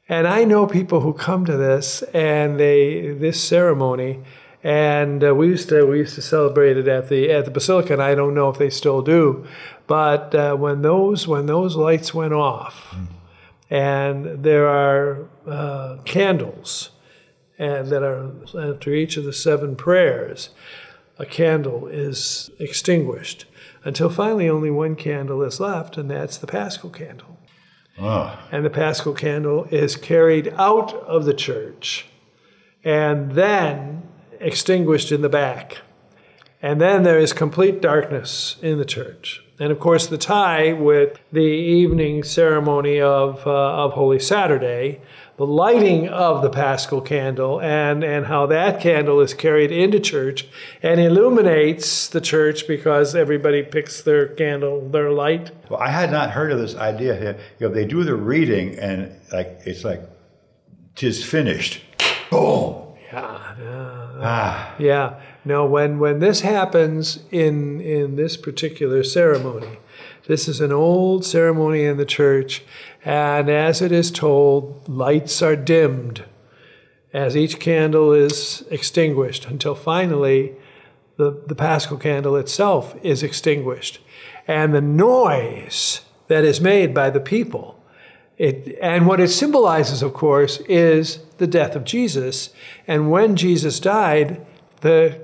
And I know people who come to this and they this ceremony, and uh, we used to we used to celebrate it at the at the basilica. And I don't know if they still do, but uh, when those when those lights went off, and there are uh, candles, and that are after each of the seven prayers, a candle is extinguished until finally only one candle is left, and that's the Paschal candle. Oh. And the Paschal candle is carried out of the church and then extinguished in the back. And then there is complete darkness in the church. And of course, the tie with the evening ceremony of, uh, of Holy Saturday the lighting of the paschal candle and, and how that candle is carried into church and illuminates the church because everybody picks their candle, their light. Well, I had not heard of this idea. You know, they do the reading and like it's like, tis finished. Boom. Yeah. Yeah. Ah. yeah. No, when, when this happens in, in this particular ceremony, this is an old ceremony in the church and as it is told, lights are dimmed as each candle is extinguished until finally the, the paschal candle itself is extinguished. And the noise that is made by the people, it, and what it symbolizes, of course, is the death of Jesus. And when Jesus died, the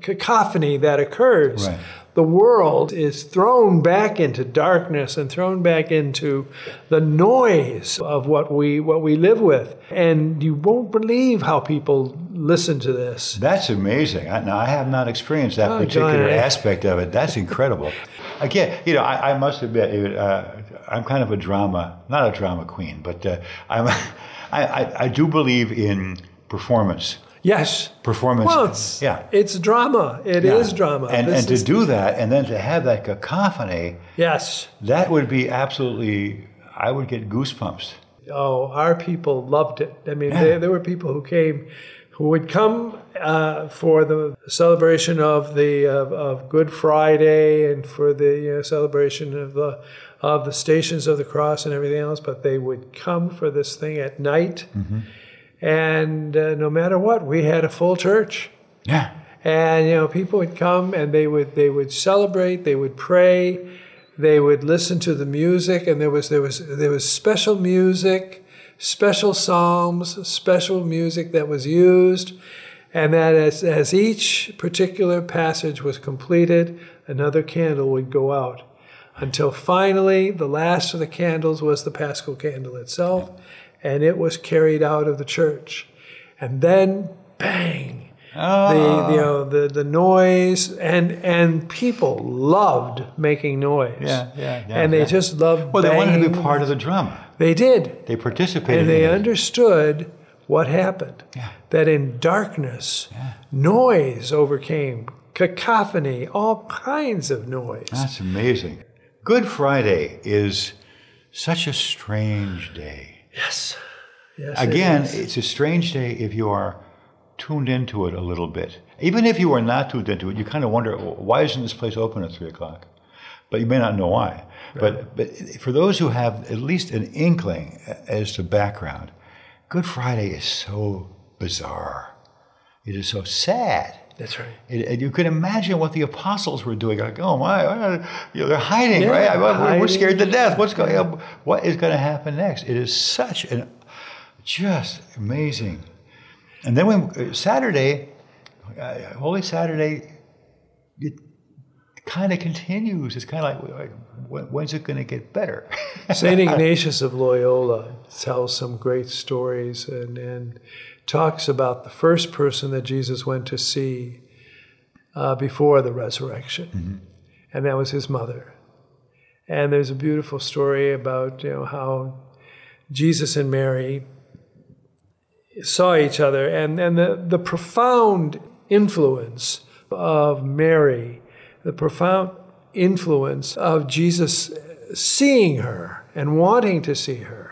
cacophony that occurs. Right the world is thrown back into darkness and thrown back into the noise of what we what we live with. And you won't believe how people listen to this. That's amazing. I, now i have not experienced that oh, particular aspect of it. That's incredible. Again you know i, I must admit uh, i'm kind of a drama not a drama queen but uh, i'm *laughs* I, I, I do believe in performance Yes. Performance. Well, it's, yeah. it's drama. It yeah. is drama. And, and to do that and then to have that cacophony. Yes. That would be absolutely, I would get goosebumps. Oh, our people loved it. I mean, yeah. there, there were people who came, who would come uh, for the celebration of the of, of Good Friday and for the uh, celebration of the of the Stations of the Cross and everything else, but they would come for this thing at night. Mm-hmm and uh, no matter what, we had a full church. Yeah. And you know, people would come and they would they would celebrate, they would pray, they would listen to the music, and there was there was there was special music, special psalms, special music that was used, and that as as each particular passage was completed, another candle would go out, until finally the last of the candles was the Paschal candle itself and it was carried out of the church. And then, bang, oh. the, you ah. know, the, the noise, and, and people loved making noise. Yeah, yeah, yeah And they yeah. just loved Well, they wanted to be part of the drama. They did. They participated. And they understood what happened. Yeah. That in darkness, yeah. noise overcame, cacophony, all kinds of noise. That's amazing. Good Friday is Such a strange day. Yes. Yes. Again, it it's a strange day if you are tuned into it a little bit. Even if you are not tuned into it, you kind of wonder why isn't this place open at three o'clock? But you may not know why. But but for those who have at least an inkling as to background, Good Friday is so bizarre. It is so sad. That's right. And you can imagine what the apostles were doing. Like, oh my, uh, you know, they're hiding, Yeah, right? We're- We're, scared to death. What's going? What is going to happen next? It is such an just amazing. And then when uh, Saturday, uh, Holy Saturday, it kind of continues. It's kind of like, like, when's it going to get better? St. *laughs* Ignatius of Loyola tells some great stories and, and talks about the first person that Jesus went to see uh, before the resurrection, and that was his mother. And there's a beautiful story about you know how Jesus and Mary saw each other, and, and the, the profound influence of Mary, the profound influence of Jesus seeing her and wanting to see her,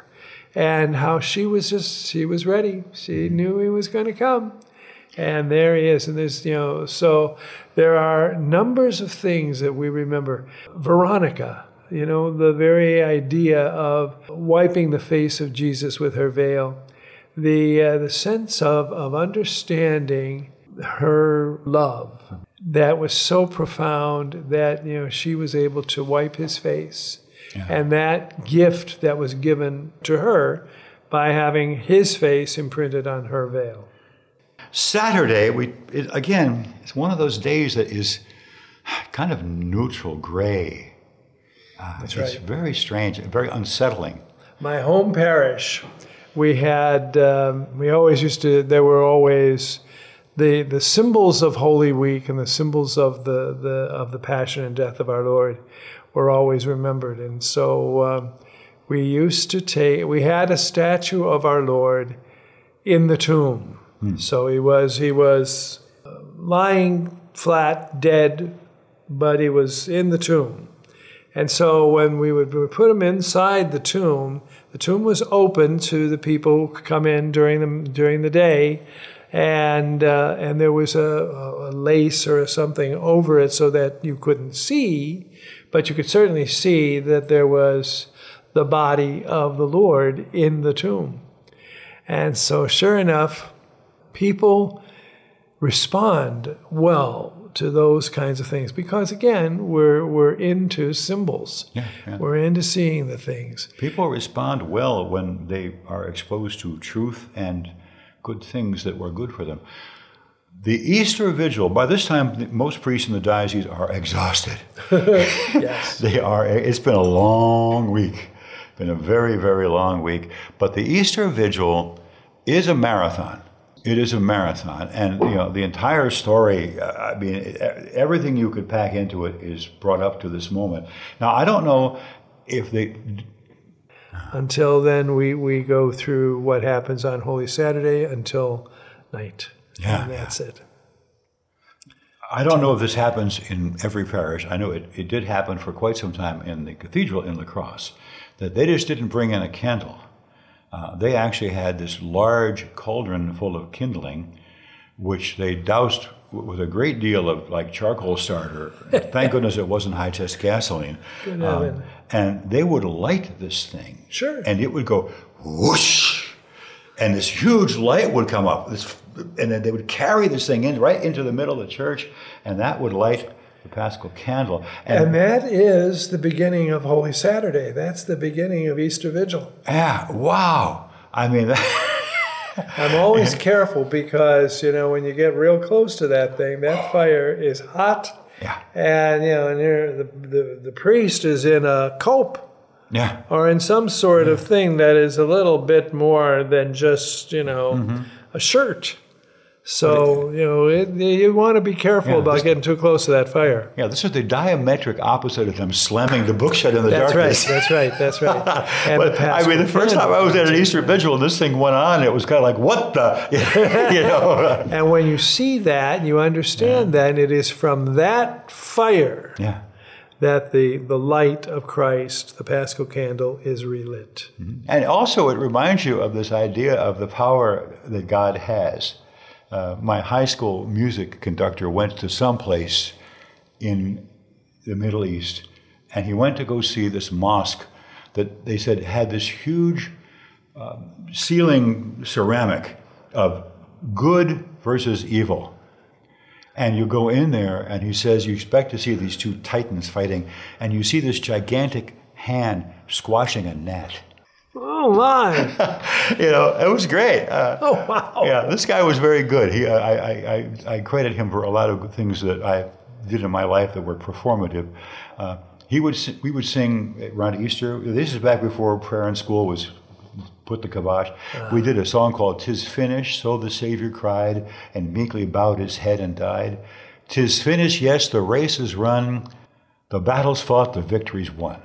and how she was just, she was ready. She knew he was going to come. And there he is. And there's, you know, so there are numbers of things that we remember. Veronica, you know, the very idea of wiping the face of Jesus with her veil, the, uh, the sense of, of understanding her love that was so profound that, you know, she was able to wipe his face. And that gift that was given to her by having his face imprinted on her veil. Saturday, we it, again, it's one of those days that is kind of neutral, gray. Uh, That's it's right. very strange, very unsettling. my home parish, we had um, we always used to. There were always the the symbols of Holy Week and the symbols of the, the of the Passion and Death of our Lord were always remembered, and so um, we used to take. We had a statue of our Lord in the tomb, so he was he was uh, lying flat, dead, but he was in the tomb. And so when we would, put him inside the tomb, the tomb was open to the people who could come in during the during the day, and uh, and there was a, a lace or something over it so that you couldn't see, but you could certainly see that there was the body of the Lord in the tomb. And so, sure enough, people respond well to those kinds of things because again we're we're into symbols Yeah, yeah. we're into seeing the things People respond well when they are exposed to truth and good things that were good for them. The Easter Vigil, by this time, most priests in the diocese are exhausted. *laughs* yes *laughs* They are. It's been a long week, been a very, very long week. But the Easter Vigil is a marathon. It is a marathon, and you know the entire story. I mean, everything you could pack into it is brought up to this moment. Now, I don't know if they. until then we we go through what happens on holy saturday until night Yeah, and that's it I don't know if this happens in every parish. I know it, it did happen for quite some time in the cathedral in La Crosse, that they just didn't bring in a candle. Uh, they actually had this large cauldron full of kindling, which they doused with a great deal of like charcoal starter. *laughs* Thank goodness it wasn't high test gasoline. Um, and they would light this thing. Sure. And it would go whoosh, and this huge light would come up. This, and then they would carry this thing in right into the middle of the church, and that would light the Paschal candle. and that is the beginning of holy saturday that's the beginning of easter vigil yeah, wow. I mean, *laughs* I'm always careful because you know when you get real close to that thing, that fire is hot, yeah, and you know, and you're, the, the the priest is in a cope yeah, or in some sort of thing that is a little bit more than just you know Mm-hmm. a shirt. So you know, it, you want to be careful Yeah, about this- getting too close to that fire. yeah. This is the diametric opposite of them slamming the book shut in the darkness. That's right. That's right. *laughs* That's right. But I mean, the first time I was at an Easter vigil and this thing went on, it was kind of like, what the, *laughs* you know? And when you see that, and you understand that it is from that fire yeah, that the, the light of Christ, the paschal candle, is relit. And also, it reminds you of this idea of the power that God has. Uh, my high school music conductor went to some place in the Middle East, and he went to go see this mosque that they said had this huge uh, ceiling ceramic of good versus evil. And you go in there, and he says you expect to see these two titans fighting, and you see this gigantic hand squashing a gnat. Oh my! *laughs* you know, it was great. Uh, *laughs* oh wow! Yeah, this guy was very good. He, I, I, I, I credit him for a lot of things that I did in my life that were performative. Uh, he would, we would sing around Easter. This is back before prayer in school was put the kibosh. Uh, we did a song called "Tis finished." So the Savior cried, and meekly bowed his head and died. "Tis finished." Yes, the race is run, the battles fought, the victories won.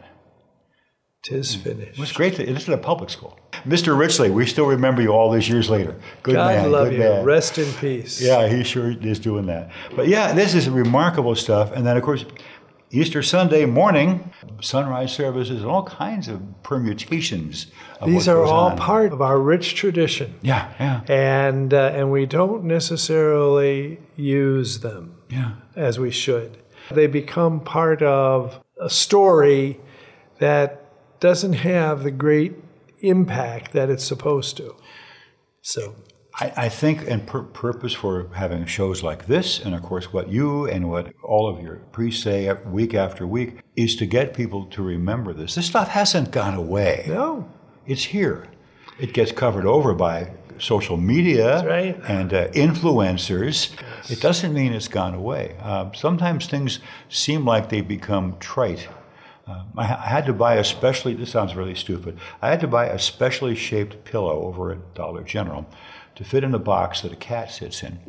Tis finished. It was great. To, this is a public school. Mr. Richley, we still remember you all these years later. Good God man. love good you. man. Rest in peace. Yeah, he sure is doing that. But yeah, this is remarkable stuff. And then, of course, Easter Sunday morning, sunrise services, and all kinds of permutations. Of These are all on. part of our rich tradition. Yeah, yeah, And, uh, and we don't necessarily use them yeah. as we should. They become part of a story that doesn't have the great impact that it's supposed to. So, I, I think, and pur- purpose for having shows like this, and of course, what you and what all of your priests say week after week, is to get people to remember this. This stuff hasn't gone away. no, It's here. It gets covered over by social media right. and uh, influencers. It doesn't mean it's gone away. Uh, sometimes things seem like they become trite. Uh, I, I had to buy a specially, this sounds really stupid, I had to buy a specially shaped pillow over at Dollar General to fit in a box that a cat sits in.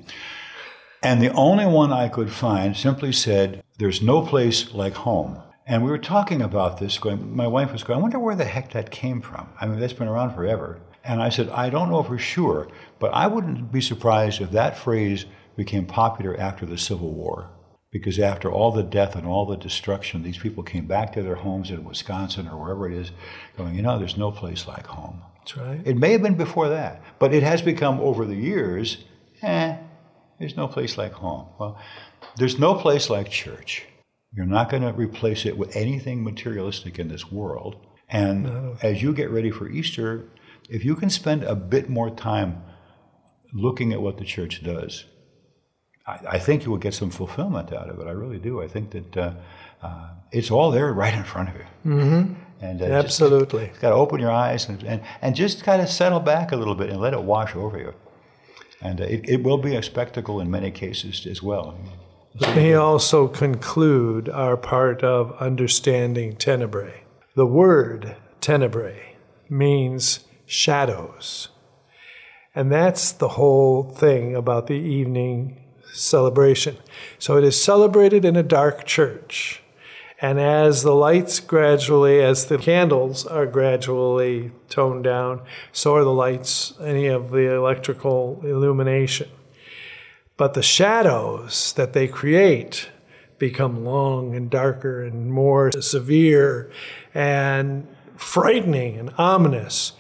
And the only one I could find simply said, There's no place like home. And we were talking about this, going, my wife was going, I wonder where the heck that came from. I mean, that's been around forever. And I said, I don't know for sure, but I wouldn't be surprised if that phrase became popular after the Civil War. Because after all the death and all the destruction, these people came back to their homes in Wisconsin or wherever it is, going, you know, there's no place like home. That's right. It may have been before that, but it has become over the years, eh, there's no place like home. Well, there's no place like church. You're not going to replace it with anything materialistic in this world. And as you get ready for Easter, if you can spend a bit more time looking at what the church does, I, I think you will get some fulfillment out of it. I really do. I think that uh, uh, it's all there right in front of you. Mm-hmm. And uh, just- Absolutely. got to open your eyes and, and, and just kind of settle back a little bit and let it wash over you. And uh, it, it will be a spectacle in many cases as well. Let me also conclude our part of understanding tenebrae. The word tenebrae means shadows. And that's the whole thing about the evening celebration. So it is celebrated in a dark church. And as the lights gradually, as the candles are gradually toned down, so are the lights, any of the electrical illumination. But the shadows that they create become long and darker and more severe and frightening and ominous.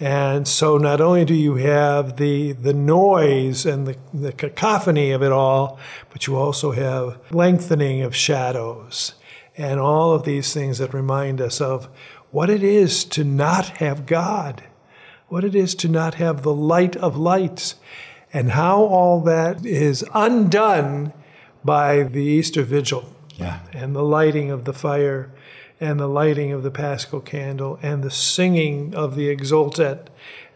And so not only do you have the, the noise and the, the cacophony of it all, but you also have lengthening of shadows and all of these things that remind us of what it is to not have God, what it is to not have the light of lights, and how all that is undone by the Easter Vigil Yeah. and the lighting of the fire and the lighting of the paschal candle and the singing of the exultet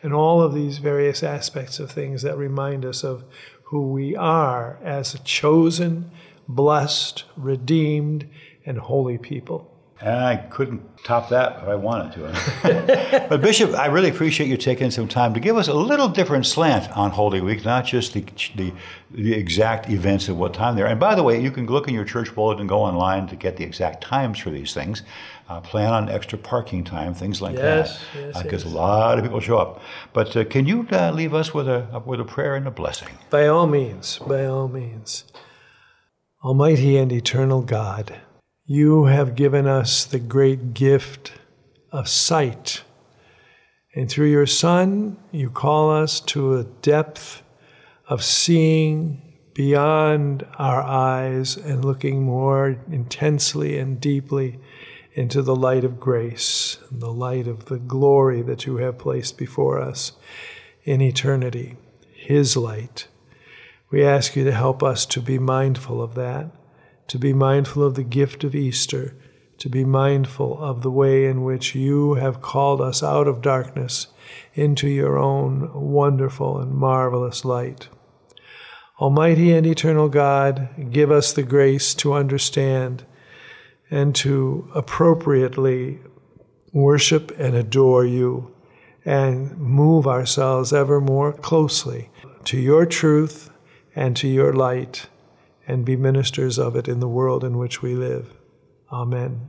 and all of these various aspects of things that remind us of who we are as a chosen, blessed, redeemed, and holy people. And I couldn't top that if I wanted to. *laughs* but Bishop, I really appreciate you taking some time to give us a little different slant on Holy Week, not just the, the, the exact events of what time they're. And by the way, you can look in your church bulletin and go online to get the exact times for these things. Uh, plan on extra parking time, things like Yes, that, yes, because yes. a lot of people show up. But uh, can you uh, leave us with a with a prayer and a blessing? By all means, by all means. Almighty and eternal God, You have given us the great gift of sight. And through your Son, you call us to a depth of seeing beyond our eyes and looking more intensely and deeply into the light of grace the light of the glory that you have placed before us in eternity, His light. We ask you to help us to be mindful of that, to be mindful of the gift of Easter, to be mindful of the way in which you have called us out of darkness into your own wonderful and marvelous light. Almighty and eternal God, give us the grace to understand and to appropriately worship and adore you and move ourselves ever more closely to your truth and to your light and be ministers of it in the world in which we live. Amen.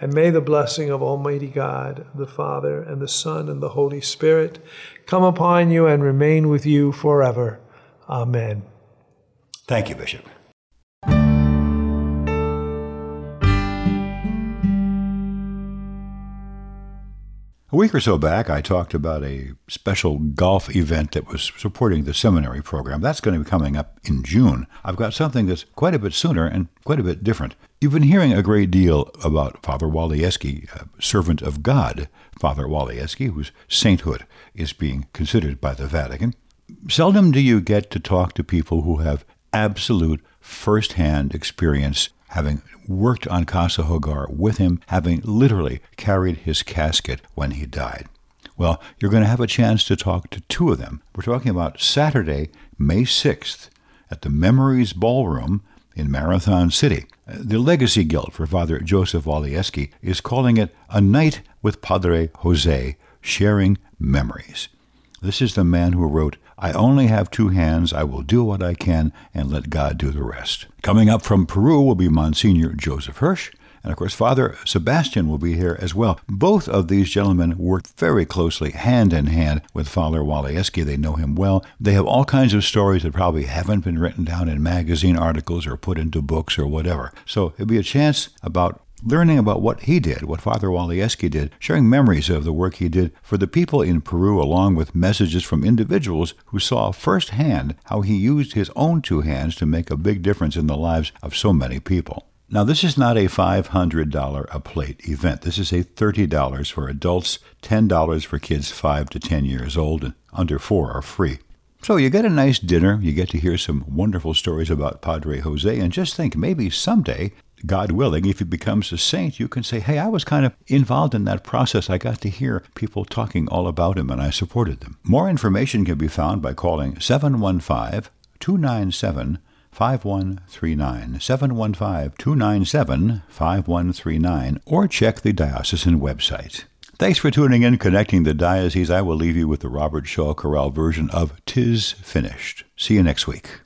And may the blessing of Almighty God, the Father, and the Son, and the Holy Spirit come upon you and remain with you forever. Amen. Thank you, Bishop. A week or so back, I talked about a special golf event that was supporting the seminary program. That's going to be coming up in June. I've got something that's quite a bit sooner and quite a bit different. You've been hearing a great deal about Father Walijewski, servant of God, Father Walijewski, whose sainthood is being considered by the Vatican. Seldom do you get to talk to people who have absolute first-hand experience having worked on Casa Hogar with him, having literally carried his casket when he died. Well, you're going to have a chance to talk to two of them. We're talking about Saturday, May 6th, at the Memories Ballroom in Marathon City. The Legacy Guild for Father Joseph Walijewski is calling it A Night with Padre Jose, Sharing Memories. This is the man who wrote I only have two hands. I will do what I can and let God do the rest. Coming up from Peru will be Monsignor Joseph Hirsch. And of course, Father Sebastian will be here as well. Both of these gentlemen work very closely, hand in hand, with Father Walijewski. They know him well. They have all kinds of stories that probably haven't been written down in magazine articles or put into books or whatever. So it'll be a chance about learning about what he did, what Father Walijewski did, sharing memories of the work he did for the people in Peru, along with messages from individuals who saw firsthand how he used his own two hands to make a big difference in the lives of so many people. Now, this is not a $500 a plate event. This is a $30 for adults, $10 for kids 5 to 10 years old, and under 4 are free. So you get a nice dinner, you get to hear some wonderful stories about Padre Jose, and just think maybe someday God willing, if he becomes a saint, you can say, hey, I was kind of involved in that process. I got to hear people talking all about him and I supported them. More information can be found by calling 715 297 5139, 715 297 5139, or check the diocesan website. Thanks for tuning in, Connecting the Diocese. I will leave you with the Robert Shaw Chorale version of Tis Finished. See you next week.